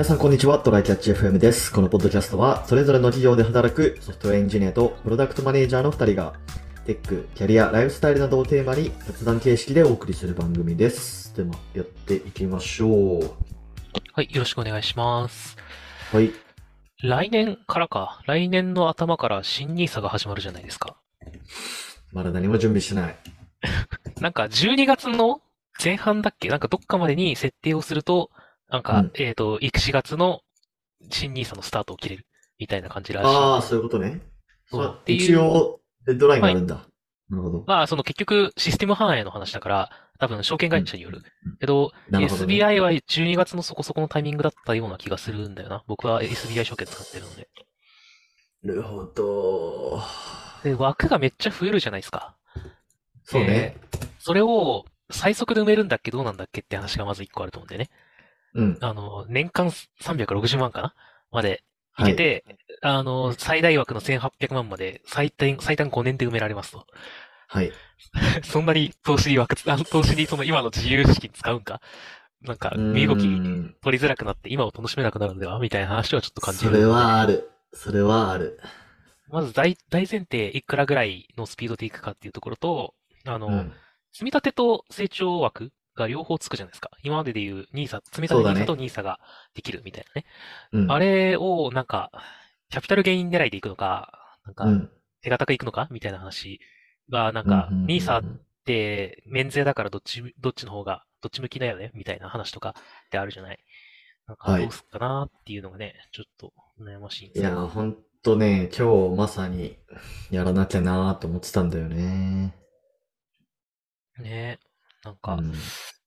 皆さんこんにちは、トライキャッチ FM です。このポッドキャストは、それぞれの企業で働くソフトウェアエンジニアとプロダクトマネージャーの2人が、テック、キャリア、ライフスタイルなどをテーマに雑談形式でお送りする番組です。では、やっていきましょう。はい、よろしくお願いします。はい。来年からか、来年の頭から新 NISA が始まるじゃないですか。まだ何も準備してない。なんか12月の前半だっけ？なんかどっかまでに設定をすると、なんか、うんえっと、4月の新 NISA のスタートを切れるみたいな感じらしい。ああ、そういうことね。そうっていう一応、デッドラインがあるんだ。なるほど。まあ、その結局システム反映の話だから、多分証券会社による。けど、なるほどね SBI は12月のそこそこのタイミングだったような気がするんだよな。僕は SBI 証券使ってるので。なるほど。で、枠がめっちゃ増えるじゃないですか。そうね。それを最速で埋めるんだっけどうなんだっけって話がまず一個あると思うんでね。うん。あの、年間360万かな？までいけて、あの、最大枠の1800万まで最短、最短5年で埋められますと。はい。そんなに投資に枠、あの投資にその今の自由資金使うんか？なんか、身動きうん取りづらくなって今を楽しめなくなるんでは？みたいな話はちょっと感じる。それはある。それはある。まず大、大前提いくらぐらいのスピードでいくかっていうところと、あの、うん。積み立てと成長枠が両方つくじゃないですか。今までで言う NISA、積み立て NISA と NISA ができるみたいなね。うん。あれをなんか、キャピタルゲイン狙いでいくのか、なんかう、ん。手堅くいくのかみたいな話が、なんか、NISA って免税だからどっち、どっちの方が、どっち向きだよねみたいな話とかってあるじゃない。なんか、はいどうすっかなっていうのがね、ちょっと悩ましいんでいや。ほんとね、今日まさにやらなきゃなーと思ってたんだよね。ねなんうか、ん。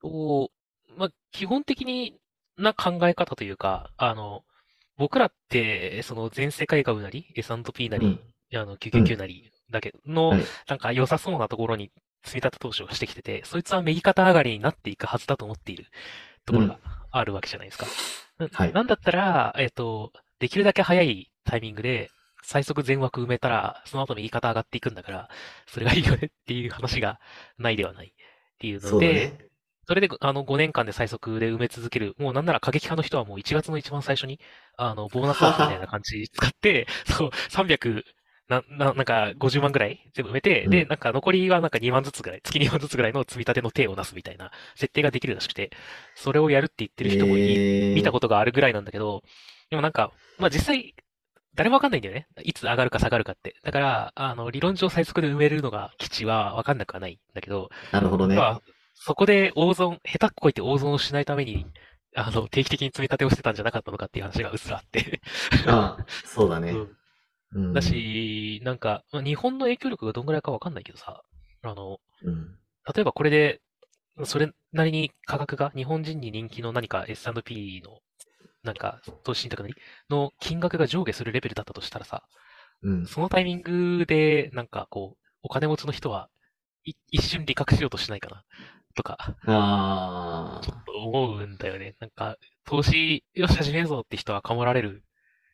と、まあ、基本的にな考え方というか、あの、僕らって、その全世界株なり、S&P なり、あの、999なり、だけの、はい。なんか良さそうなところに積み立て投資をしてきてて、そいつは右肩上がりになっていくはずだと思っているところがあるわけじゃないですか。なはい。なんだったら、えっと、できるだけ早いタイミングで、最速全枠埋めたら、その後右肩上がっていくんだから、それがいいよねっていう話がないではないっていうので、ね。それで、あの、5年間で最速で埋め続ける。もうなんなら過激派の人はもう1月の一番最初に、あの、ボーナスアップみたいな感じ使って、そう、300、な、な、なんか50万ぐらい全部埋めて、で、うんなんか残りはなんか2万ずつぐらい、月2万ずつぐらいの積み立ての手をなすみたいな設定ができるらしくて、それをやるって言ってる人もい、えー見たことがあるぐらいなんだけど、でもなんか、まあ実際、誰もわかんないんだよね。いつ上がるか下がるかって。だから、あの、理論上最速で埋めるのが基地はわかんなくはないんだけど、なるほどね。まあ、そこで大損、下手っこいて大損をしないために、あの、定期的に積み立てをしてたんじゃなかったのかっていう話がうっすらあって。ああ、そうだね。うんうんだ、し、なんか、まあ日本の影響力がどんぐらいかわかんないけどさ、あの、うん。例えばこれで、それなりに価格が日本人に人気の何か S&P の、なんか、投資信託の金額が上下するレベルだったとしたらさ、うん。そのタイミングで、なんかこう、お金持ちの人は、い一瞬利確しようとしないかな、とか、あちょっと思うんだよね。なんか、投資、よし、始めるぞって人はかもられる、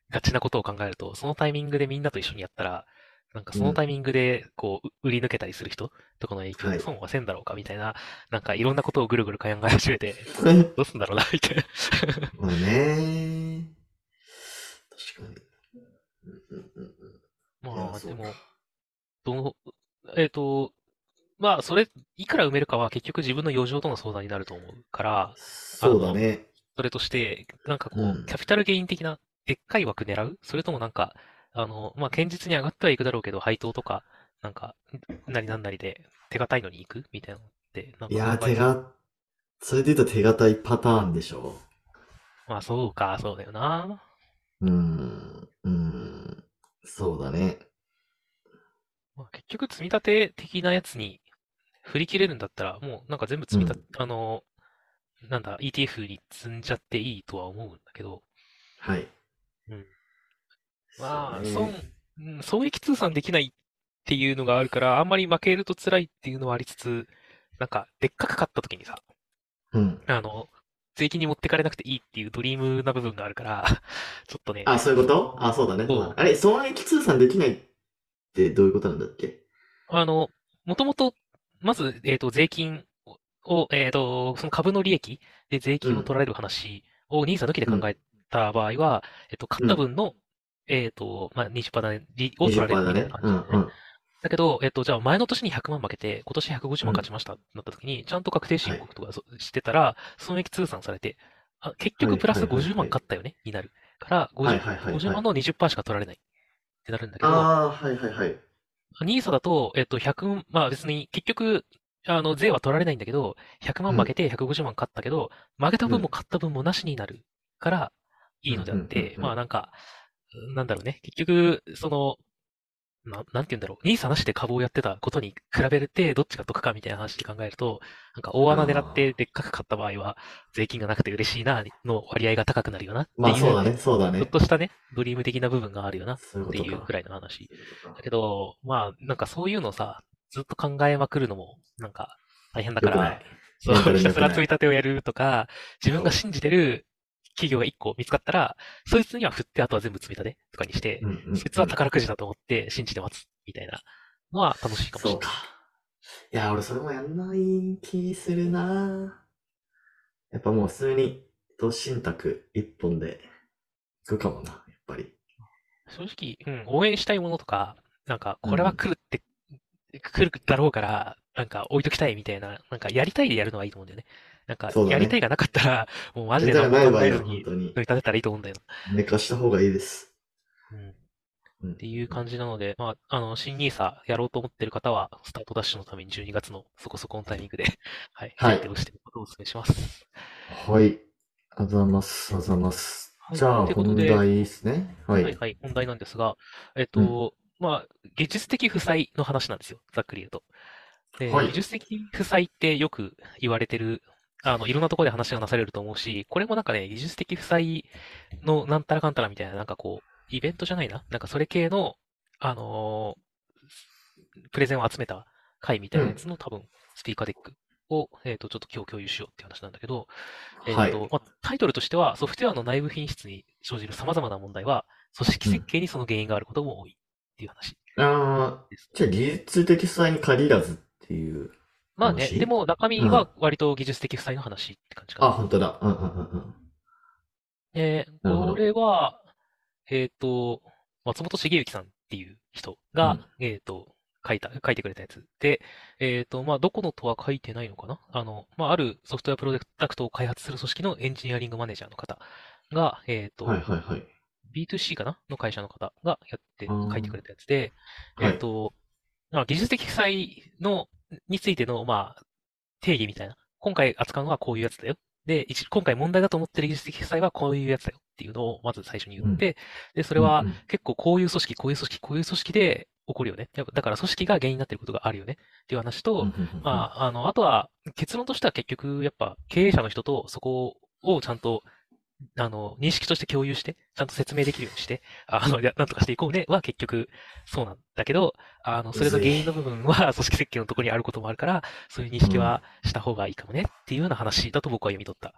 がちなことを考えると、そのタイミングでみんなと一緒にやったら、なんかそのタイミングで、こう、う売り抜けたりする人とかの影響はいで損はせんだろうかみたいな、なんかいろんなことをぐるぐる考え始めて、あ。どうすんだろうな、みたいな。まあね。確かに。まあ、でも、どの、えっと、まあ、それ、いくら埋めるかは結局自分の余剰との相談になると思うから、そうだね。それとして、なんかこう、うんキャピタルゲイン的なでっかい枠狙う？それともなんか、あの、まあ、堅実に上がってはいくだろうけど、配当とか、なんか、なりなんなりで手堅いのに行くみたいなのって、なんかいや手が、それで言うと手堅いパターンでしょ。まあ、そうか、そうだよな。うーん。うーん。そうだね。まあ、結局、積み立て的なやつに振り切れるんだったら、もうなんか全部積み立て、あの、なんだ、ETF に積んじゃっていいとは思うんだけど、はい。うん。まあ、そう損ね、うん損益通算できないっていうのがあるから、あんまり負けると辛いっていうのはありつつ、なんか、でっかく勝った時にさ、うん。あの、税金に持ってかれなくていいっていうドリームな部分があるから、ちょっとね、あ、そういうこと？あ、そうだね。そう。あれ、損益通算できないってどういうことなんだっけ？あの、もともと、まず、えっと、税金を、えっと、その株の利益で税金を取られる話を NISA 抜きで考えた場合は、えっと、買った分の、えっと、まあ、20%だね、利を取られる20%だねみたいな。感じうんだよね。だけど、えっと、じゃあ前の年に100万負けて、今年150万勝ちましたってなった時に、ちゃんと確定申告とかそしてたら、損益通算されて、あ結局プラスはいはいはいはい50万勝ったよねになる。から、50, はいはいはいはい50万の20%しか取られないってなるんだけど、ああ、はいはいはい。ニーサだと、えっと、100、まあ別に結局、あの、税は取られないんだけど、100万負けて150万勝ったけど、負けた分も勝った分もなしになるからいいのであって、うんまあなんか、なんだろうね。結局、その、ななんて言うんだろう。ニーサなしで株をやってたことに比べて、どっちが得かみたいな話で考えると、なんか大穴狙ってでっかく買った場合は、税金がなくて嬉しいな、の割合が高くなるよなっていう、まあそうだね、そうだねちょっ。としたね、ドリーム的な部分があるよなっ。ていうくらいの話。だけど、まあ、なんかそういうのさ、ずっと考えまくるのも、なんか大変だから。そう、ひたすら積み立てをやるとか、自分が信じてる企業が一個見つかったら、そいつには振って、あとは全部積み立てとかにして、うんうんうんそいつは宝くじだと思って信じて待つみたいなのは楽しいかもしれない。そうか。いや、俺それもやんない気するなやっぱもう普通に投資信託一本でいくかもな、やっぱり。正直、うん、応援したいものとか、なんか、これは来るって、来るだろうから、なんか置いときたいみたいな、なんかやりたいでやるのがいいと思うんだよね。なんかやりたいがなかったら、もうマジで何も考えずに本当に乗り立てたらいいと思うんだよ。寝かした方がいいです。うん。うんっていう感じなので、まあ、あの、新ニーサやろうと思ってる方は、スタートダッシュのために12月のそこそこのタイミングで、はい、はい設定をしていくことをお勧めします。はい。あざいます。あざいます。はいじゃあ、本題ですね。はい。はい、はい、本題なんですが、えっと、まあ、技術的負債の話なんですよ、ざっくり言うと。で、はい技術的負債ってよく言われてる、あの、いろんなところで話がなされると思うし、これもなんかね、技術的負債のなんたらかんたらみたいな、なんかこう、イベントじゃないな、なんかそれ系の、あのープレゼンを集めた回みたいなやつの多分、スピーカーデックを、えっと、ちょっと今日共有しようっていう話なんだけど、えっはいと、まあ、タイトルとしては、ソフトウェアの内部品質に生じる様々な問題は、組織設計にその原因があることも多いっていう話あーです。じゃあ、技術的負債に限らずっていう。まあね、話でも中身は割と技術的負債の話って感じかあ、な。本当だ。うんうんうんうん。これは、えっと、松本茂之さんっていう人が、えっと、書いた、書いてくれたやつ。で、えっと、まあ、どこのとは書いてないのかな？あの、まあ、あるソフトウェアプロダクトを開発する組織のエンジニアリングマネージャーの方が、えっと、はいはいはい。B2C かな？の会社の方がやって、書いてくれたやつで、はいえっと、まあ、技術的負債の、についての、まあ、定義みたいな。今回扱うのはこういうやつだよ。で、一今回問題だと思ってる技術的負債はこういうやつだよっていうのをまず最初に言って、で、それはうんうん結構こういう組織、こういう組織、こういう組織で起こるよね。だから組織が原因になってることがあるよねっていう話と、うんうんうんうんまあ、あの、あとは、結論としては結局、やっぱ、経営者の人とそこをちゃんと、あの、認識として共有して、ちゃんと説明できるようにして、あの、やなんとかしていこうね、は結局、そうなんだけど、あの、それの原因の部分は 組織設計のところにあることもあるから、そういう認識はした方がいいかもねっていうような話だと僕は読み取った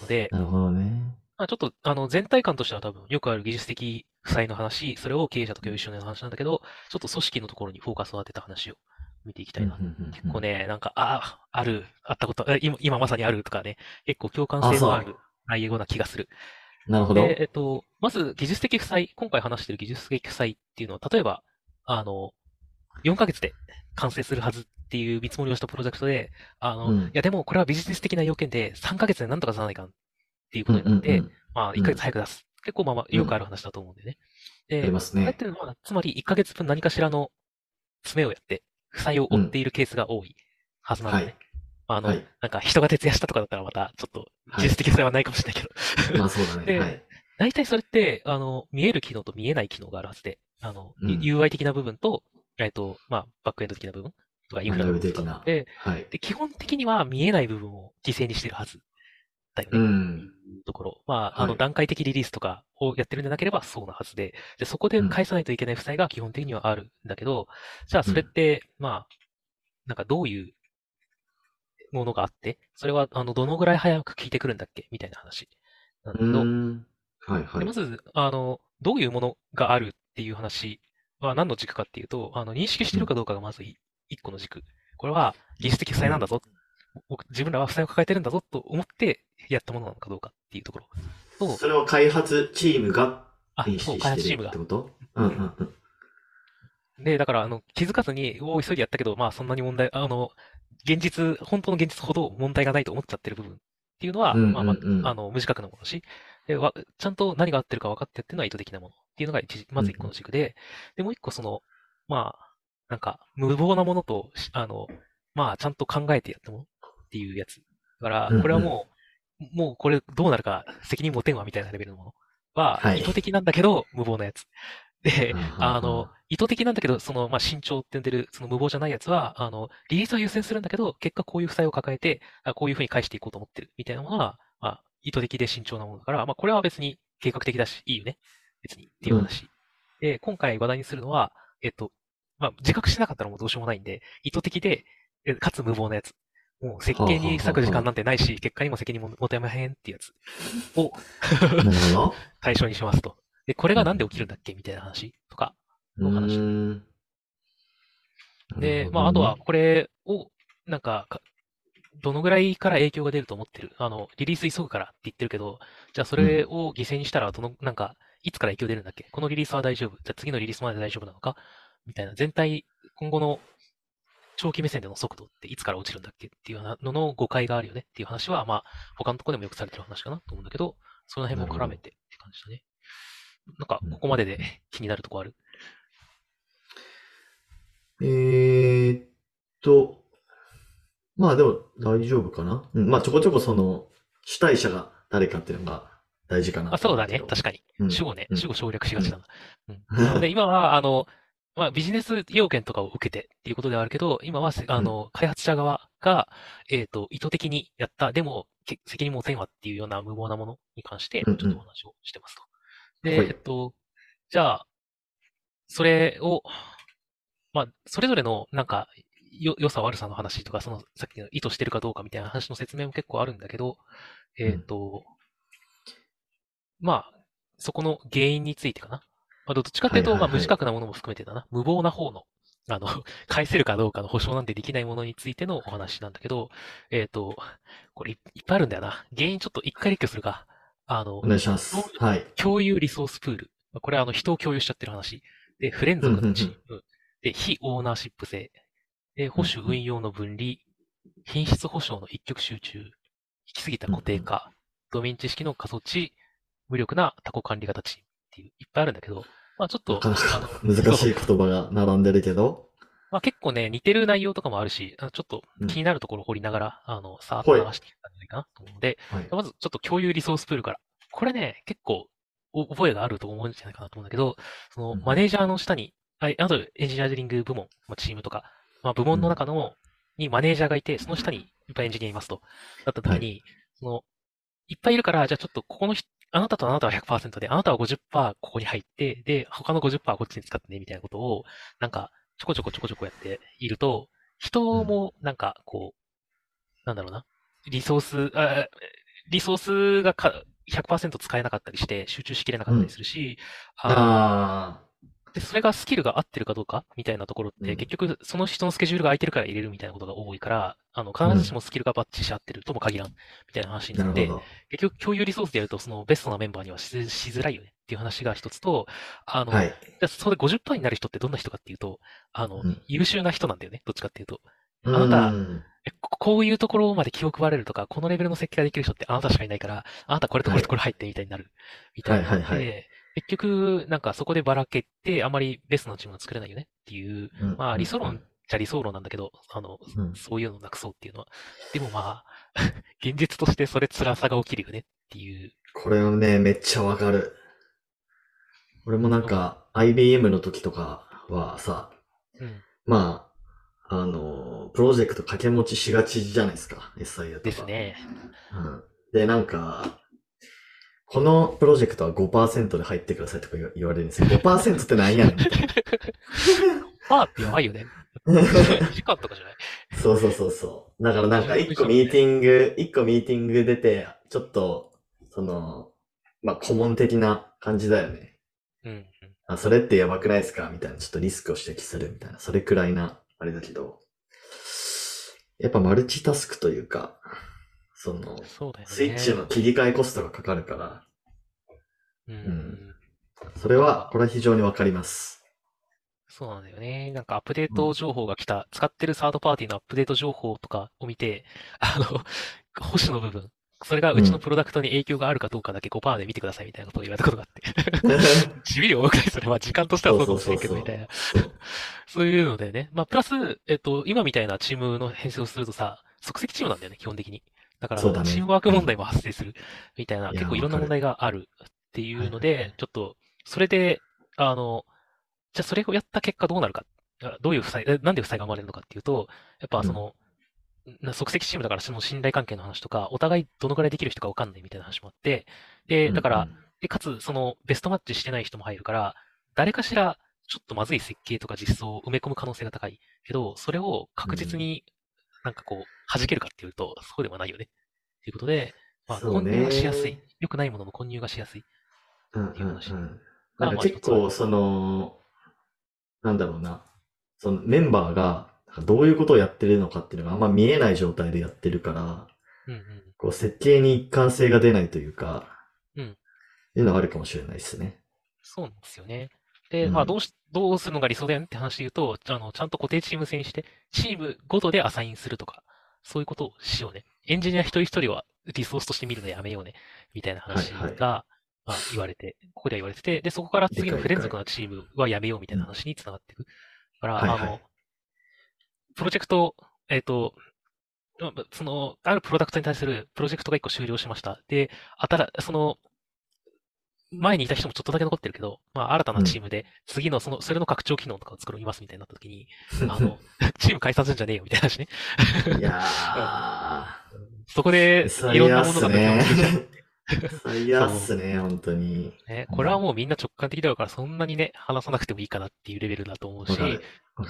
ので、なるほどね。まあ、ちょっと、あの、全体感としては多分、よくある技術的負債の話、それを経営者と共有しようような話なんだけど、ちょっと組織のところにフォーカスを当てた話を見ていきたいな。結構ね、なんか、ああ、ある、あったこと、え今、今まさにあるとかね、結構共感性のある内容な気がする。なるほど。で、えっと、まず技術的負債、今回話している技術的負債っていうのは、例えば、あの、4ヶ月で完成するはずっていう見積もりをしたプロジェクトで、あの、うんいやでもこれはビジネス的な要件で3ヶ月で何とか出さないかんっていうことになって、うんうんうんまあ、1ヶ月早く出す。結構まあまあ、よくある話だと思うんだよね。で、ありますねっ。ていうのは、つまり1ヶ月分何かしらの詰めをやって、負債を負っているケースが多いはずなんだね。はい。あの、はいなんか人が徹夜したとかだったらまた、ちょっと、はい技術的負債はないかもしれないけど、まあそうだね。ではい。大体それって、あの、見える機能と見えない機能があるはずで、あの、うん UI 的な部分と、えっと、まあ、バックエンド的な部分とかインフラの部分とかで、はい。で、基本的には見えない部分を犠牲にしてるはずだよね。うん。ところ。まあ、あの、はい段階的リリースとかをやってるんじゃなければそうなはずで、で、そこで返さないといけない負債が基本的にはあるんだけど、じゃあそれって、まあ、なんかどういうものがあって、それは、あの、どのぐらい早く効いてくるんだっけ？みたいな話なんだけうど、ん。はいはいでま。ず、あの、どういうものがあるっていう話は何の軸かっていうと、あの、認識してるかどうかがまずい一個の軸。これは技術的負債なんだぞ。僕自分らは負債を抱えてるんだぞと思ってやったものなのかどうかっていうところそうそれを開発チームがあ、認識して開発チームがるってことうんうんうん。で、だから、あの、気づかずに、お急いでやったけど、まあ、そんなに問題、あの、現実、本当の現実ほど問題がないと思っちゃってる部分っていうのは、うんうんうんまあ、まあ、あの、無自覚なものだし、で、わ、ちゃんと何が合ってるか分かってやってるのは意図的なものっていうのが一、まず一個の軸で、で、もう一個その、まあ、なんか、無謀なものと、しあの、まあ、ちゃんと考えてやったものっていうやつ。だからうんうん、これはもう、もうこれどうなるか責任持てんわみたいなレベルのものはは、い意図的なんだけど、無謀なやつ。でうんうんうん、あの、意図的なんだけど、その、まあ、慎重って呼んでる、その無謀じゃないやつは、あの、リリースは優先するんだけど、結果こういう負債を抱えて、あこういうふうに返していこうと思ってる、みたいなものは、まあ、意図的で慎重なものだから、まあ、これは別に計画的だし、いいよね。別に、っていう話。で、今回話題にするのは、えっと、まあ、自覚しなかったらもうどうしようもないんで、意図的で、えかつ無謀なやつ。もう設計に割く時間なんてないし、結果にも責任も持てまへんってやつを。対象にしますと。で、これがなんで起きるんだっけ？みたいな話？とか、の話。で、まあ、あとは、これを、なんかか、どのぐらいから影響が出ると思ってる？あの、リリース急ぐからって言ってるけど、じゃあそれを犠牲にしたら、どの、なんか、いつから影響出るんだっけ？このリリースは大丈夫？じゃあ次のリリースまで大丈夫なのか？みたいな、全体、今後の長期目線での速度っていつから落ちるんだっけ？っていうようなのの誤解があるよね？っていう話は、まあ、他のところでもよくされてる話かなと思うんだけど、その辺も絡めてって感じだね。なんか、ここまでで 気になるとこある？えーっと、まあでも大丈夫かな。うん、まあちょこちょこその主体者が誰かっていうのが大事かなあ、そうだね。確かに。うん主語ね。うん主語省略しがちだな。うんうん。なので、今は、あの、まあ、ビジネス要件とかを受けてっていうことではあるけど、今はせ、あの、開発者側が、えっと、意図的にやった、でも、け責任もせんわっていうような無謀なものに関して、ちょっとお話をしてますと。で、はいえっと、じゃあ、それを、まあ、それぞれの、なんか、よ、良さ悪さの話とか、その、さっきの意図してるかどうかみたいな話の説明も結構あるんだけど、えっと、まあ、そこの原因についてかな。まあ、どっちかっていうと、はいはいはいまあ、無自覚なものも含めてだな。無謀な方の、あの、返せるかどうかの保証なんてできないものについてのお話なんだけど、えっと、これいいっぱいあるんだよな。原因ちょっと一回列挙するか。あのお、願いします。はい。共有リソースプール。まあこれはあの人を共有しちゃってる話。で、不連続のチーム。で、非オーナーシップ性。で、保守運用の分離。品質保証の一極集中。行き過ぎた固定化。ドメイン知識の過疎地。無力なタコ管理型チームっていう、いっぱいあるんだけど、まあちょっと、難しい言葉が並んでるけど。まあ結構ね、似てる内容とかもあるし、ちょっとうん気になるところを掘りながら、あの、さーっと流していったんじゃないかなと思うので、はい。まずちょっと共有リソースプールから。これね、結構お覚えがあると思うんじゃないかなと思うんだけど、そのうんマネージャーの下に、はい、あとエンジニアリング部門、まあ、チームとか、まあ、部門の中の、にマネージャーがいて、その下にいっぱいエンジニアいますと。だった時に、その、いっぱいいるから、じゃあちょっとここの人、あなたとあなたは100%で、あなたは50%ここに入って、で、他の50%はこっちに使ってね、みたいなことを、なんか、ちょこちょこちょこちょこやっていると、人も、なんか、こう、なんだろうな、リソース、あリソースがか100%使えなかったりして、集中しきれなかったりするし、ああで、それがスキルが合ってるかどうかみたいなところって、うん。結局、その人のスケジュールが空いてるから入れるみたいなことが多いから、あの、必ずしもスキルがバッチし合ってるとも限らん、みたいな話あ、になってなるほ、ど。結局共有リソースでやると、そのベストなメンバーにはししづらいよねっていう話が一つと、あの、はい。それ50%になる人ってどんな人かっていうと、あの、うん優秀な人なんだよね。どっちかっていうと。あなたえここういうところまで気を配れるとか、このレベルの設計ができる人ってあなたしかいないから、あなたこれとこれとこれ入ってみたいになる。みたいなはいはいは結局、なんかそこでばらけて、あまりベストなチームが作れないよねっていう、まあ理想論じゃ理想論なんだけど、あの、うんそういうのをなくそうっていうのは。でもまあ、現実としてそれ辛さが起きるよねっていう。これはね、めっちゃわかる。俺もなんか、IBM の時とかはさ、うん。まあ、あの、プロジェクト掛け持ちしがちじゃないですか、SIA とか。ですね。うん。で、なんか、このプロジェクトは5%で入ってくださいとか言われるんですよ。5%ってなんやねんみたいな。パーってやばいよね。2 時間とかじゃない？そうそうそうそう。だからなんか一個ミーティング、一個ミーティング出て、ちょっと、その、まあ、顧問的な感じだよね。うんうん。あ、それってやばくないですか？みたいな、ちょっとリスクを指摘するみたいな、それくらいな、あれだけど、やっぱマルチタスクというか、その、そうだよね。スイッチの切り替えコストがかかるから、うん。んそれは、これは非常にわかります。そうなんだよね。なんかアップデート情報が来た、使ってるサードパーティーのアップデート情報とかを見て、あの、保守の部分、それがうちのプロダクトに影響があるかどうかだけ5%で見てくださいみたいなことを言われたことがあって。地味に多くないそれは時間としてはそうかもしれんけど、みたいな。そういうのでね。まあ、プラス、えっと、今みたいなチームの編成をするとさ、即席チームなんだよね、基本的に。だから、チームワーク問題も発生する、みたいな、結構いろんな問題があるっていうのでい、ちょっと、それで、あの、じゃあそれをやった結果どうなるか。あどういう負債、えなんで負債が生まれるのかっていうと、やっぱその、な即席チームだからその信頼関係の話とか、お互いどのくらいできる人かわかんないみたいな話もあって、で、だから、で、かつ、その、ベストマッチしてない人も入るから、誰かしら、ちょっとまずい設計とか実装を埋め込む可能性が高いけど、それを確実になんかこう、弾けるかっていうと、そうでもないよね。ということで、まあ、混入がしやすい。良くないものの混入がしやすい。うんっていう話うんうんがなんか結構、その、なんだろうな、そのメンバーがどういうことをやってるのかっていうのがあんま見えない状態でやってるから、うんうん。こう設計に一貫性が出ないというか、うんいうのはあるかもしれないですね。そうなんですよね。で、うんまあ、どうし、どうするのが理想だよねって話で言うと、あの、ちゃんと固定チーム制にして、チームごとでアサインするとか、そういうことをしようね。エンジニア一人一人はリソースとして見るのやめようね。みたいな話が、はいはいまあ、言われて、ここでは言われてて、で、そこから次の不連続なチームはやめようみたいな話につながっていく。だから、はいはいあの、プロジェクト、えっ、と、まあその、あるプロダクトに対するプロジェクトが一個終了しました。で、あたら、その、前にいた人もちょっとだけ残ってるけど、まあ、新たなチームで、次のその、それの拡張機能とかを作りますみたいになった時に、あの、チーム解散するんじゃねえよみたいな話ね。いや そこでー、、いろんなものが抜け落ちちゃう最悪っすね、本当に。ね。これはもうみんな直感的だから、そんなにね、話さなくてもいいかなっていうレベルだと思うし。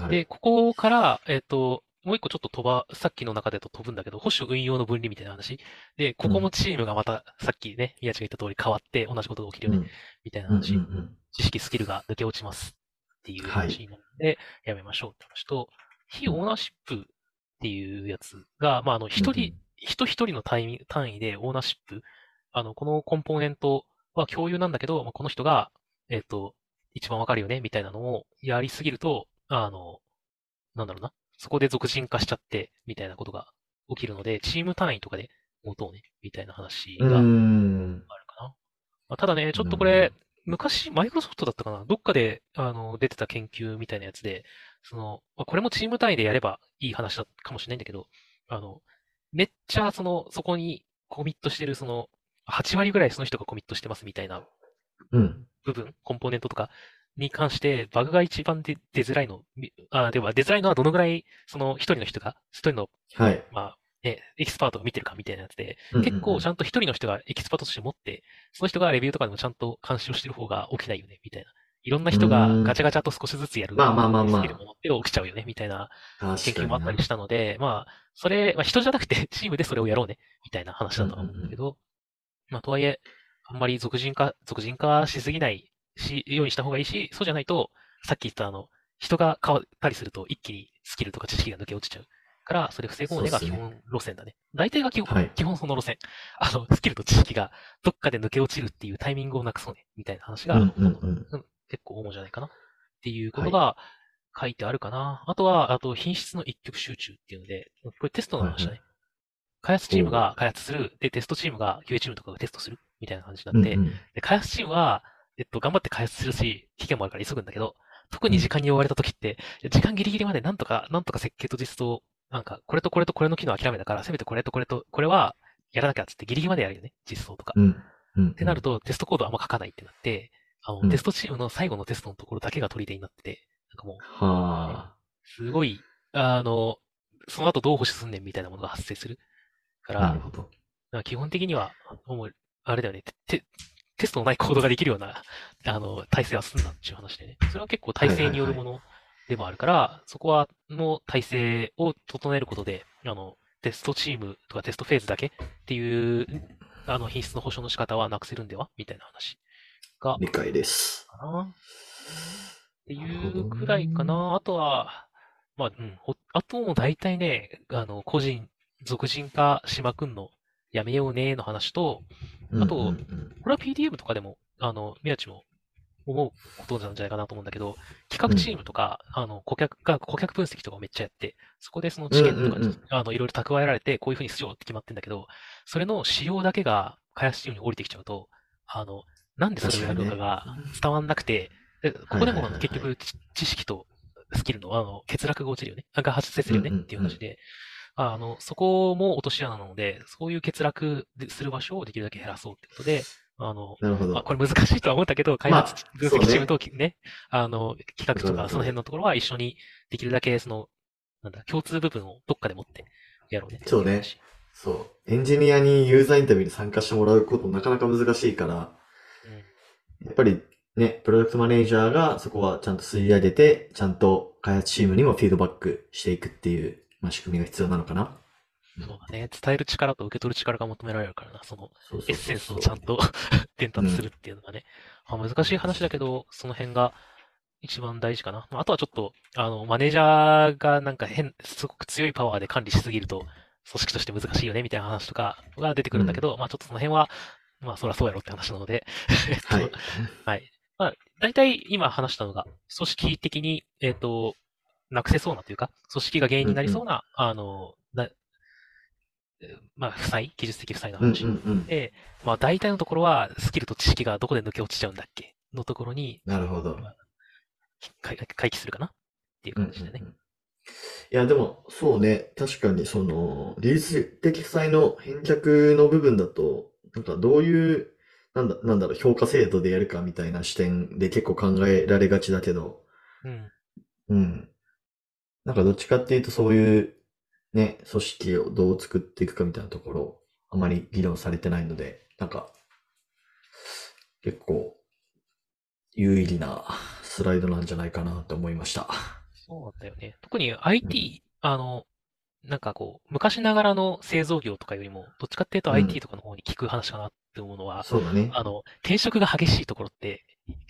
で、ここから、えっ、と、もう一個ちょっと飛ば、さっきの中でと飛ぶんだけど、保守運用の分離みたいな話。で、ここもチームがまた、さっきね、宮地が言った通り変わって同じことが起きるよね、みたいなうんうん話。うん知識、スキルが抜け落ちますっていう話になるので、やめましょうって話と、非オーナーシップっていうやつが、まあ、あの、一人、人一人の単位単位でオーナーシップ、あの、このコンポーネントは共有なんだけど、まあ、この人が、えっ、と、一番わかるよね、みたいなのをやりすぎると、あの、なんだろうな、そこで俗人化しちゃって、みたいなことが起きるので、チーム単位とかで持とうね、みたいな話うがあるん。かな。まあ、ただね、ちょっとこれ、昔、マイクロソフトだったかな？どっかで、あの、出てた研究みたいなやつで、その、まあこれもチーム単位でやればいい話だかもしれないんだけど、あの、めっちゃ、その、そこにコミットしてる、その、8割ぐらいその人がコミットしてますみたいなうん。部分、コンポーネントとかに関して、バグが一番出出づらいの、みあ、では出づらいのはどのぐらい、その、一人の人が、一人の、はい。まあ、ね、エキスパートが見てるかみたいなやつで、うんうんうん結構ちゃんと一人の人がエキスパートとして持って、その人がレビューとかでもちゃんと監視をしてる方が起きないよね、みたいな。いろんな人がうんガチャガチャと少しずつやる。まあまあまあまあスキルも持って起きちゃうよね、みたいな研究もあったりしたので、まあ、それ、まあ人じゃなくてチームでそれをやろうね、みたいな話だとは思うんだけど、まあとはいえ、あんまり俗人化、俗人化しすぎないし、ようにした方がいいし、そうじゃないと、さっき言ったあの、人が変わったりすると一気にスキルとか知識が抜け落ちちゃう。から、それ防ごうねが基本路線だね。大体が基本、はい基本その路線。あの、スキルと知識がどっかで抜け落ちるっていうタイミングをなくそうね、みたいな話が、うんうんうん。うん結構主じゃないかな。っていうことが書いてあるかな。あとは、あと品質の一極集中っていうので、これテストの話だね。開発チームが開発する、で、テストチームが QA チームとかがテストする。みたいな感じになって、うんうん。で、開発チームは、えっと、頑張って開発するし、期限もあるから急ぐんだけど、特に時間に追われた時って、時間ギリギリまでなんとか、なんとか設計と実装、なんか、これとこれとこれの機能諦めたから、せめてこれとこれと、これはやらなきゃっつってギリギリまでやるよね、実装とか。うん。うん。ってなると、テストコードあんま書かないってなって、あの、うん。テストチームの最後のテストのところだけが取り手になってて、なんかもう、はすごい、あの、その後どう保守すんねんみたいなものが発生するからる、ほど。まあ基本的には、もう、あれだよね、テテストのないコードができるような、あの、体制はすんなっていう話でね。それは結構体制によるものでもあるから、そこは、の体制を整えることで、あの、テストチームとかテストフェーズだけっていう、あの、品質の保証の仕方はなくせるんでは？みたいな話が、理解です。かな。っていうくらいかな。あとは、まあ、うん、ほあとも大体ね、あの、個人、俗人化しまくんのやめようねの話と、あとうんうん。うんこれは PDM とかでもあの、宮地も思うことなんじゃないかなと思うんだけど、企画チームとか、あの、顧客が、顧客分析とかをめっちゃやって、そこでその知見とか、うんうんうん。あの、いろいろ蓄えられて、こういうふうにしようって決まってんだけど、それの仕様だけが開発チームに降りてきちゃうと、あの、なんでそれをやるのかが伝わんなくて、でここでも結局知知識とスキルの、あの、欠落が落ちるよね。が発生するよねうんうんうんっていう話で、あの、そこも落とし穴なので、そういう欠落する場所をできるだけ減らそうってことで、あの、なるほど。まあ、これ難しいとは思ったけど、開発分析チームとね、あの、企画とかその辺のところは一緒にできるだけその、なんだ、共通部分をどっかで持ってやろうね。そうねそう。エンジニアにユーザーインタビューに参加してもらうことなかなか難しいから、うん。やっぱりね、プロダクトマネージャーがそこはちゃんと吸い上げて、ちゃんと開発チームにもフィードバックしていくっていう、まあ、仕組みが必要なのかな。そうだね。伝える力と受け取る力が求められるからな、そのエッセンスをちゃんと 伝達するっていうのがね。まあ、難しい話だけど、その辺が一番大事かな。まああとはちょっと、あの、マネージャーがなんか変、すごく強いパワーで管理しすぎると、組織として難しいよね、みたいな話とかが出てくるんだけど、まあちょっとその辺は、まあそりゃそうやろって話なので、えっとはい。はい。まあ、大体今話したのが、組織的に、えっ、と、なくせそうなというか、組織が原因になりそうな、あの、な、えーまあ、負債、技術的負債のうんうん話。うん。で、まあ、大体のところは、スキルと知識がどこで抜け落ちちゃうんだっけ？のところに、なるほど。回回帰するかな？っていう感じでねうん。うんうんいや、でも、そうね。確かに、その、技術的負債の返却の部分だと、なんかどういう、なんだ、なんだろう、評価制度でやるかみたいな視点で結構考えられがちだけど、うん。うん。なんかどっちかっていうとそういう、ね、組織をどう作っていくかみたいなところ、あまり議論されてないので、なんか、結構、有意義なスライドなんじゃないかなと思いました。そうだよね。特に IT、あの、なんかこう、昔ながらの製造業とかよりも、どっちかっていうとうん IT とかの方に聞く話かなって思うのは、そうだね。あの、転職が激しいところって、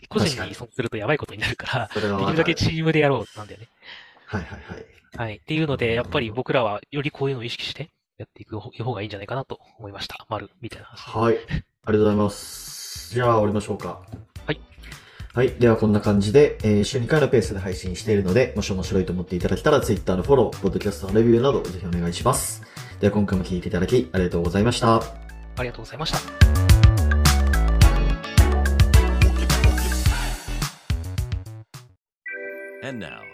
個人に依存するとやばいことになるから、できるだけチームでやろうなんだよね。はいはいはい。はい。っていうので、やっぱり僕らはよりこういうのを意識してやっていく方がいいんじゃないかなと思いました。丸、みたいな話。はい。ありがとうございます。じゃあ終わりましょうか。はい。はい。ではこんな感じで、えー週2回のペースで配信しているので、もし面白いと思っていただけたら Twitter のフォロー、ポッドキャストのレビューなどぜひお願いします。では今回も聞いていただきありがとうございました。ありがとうございました。And now,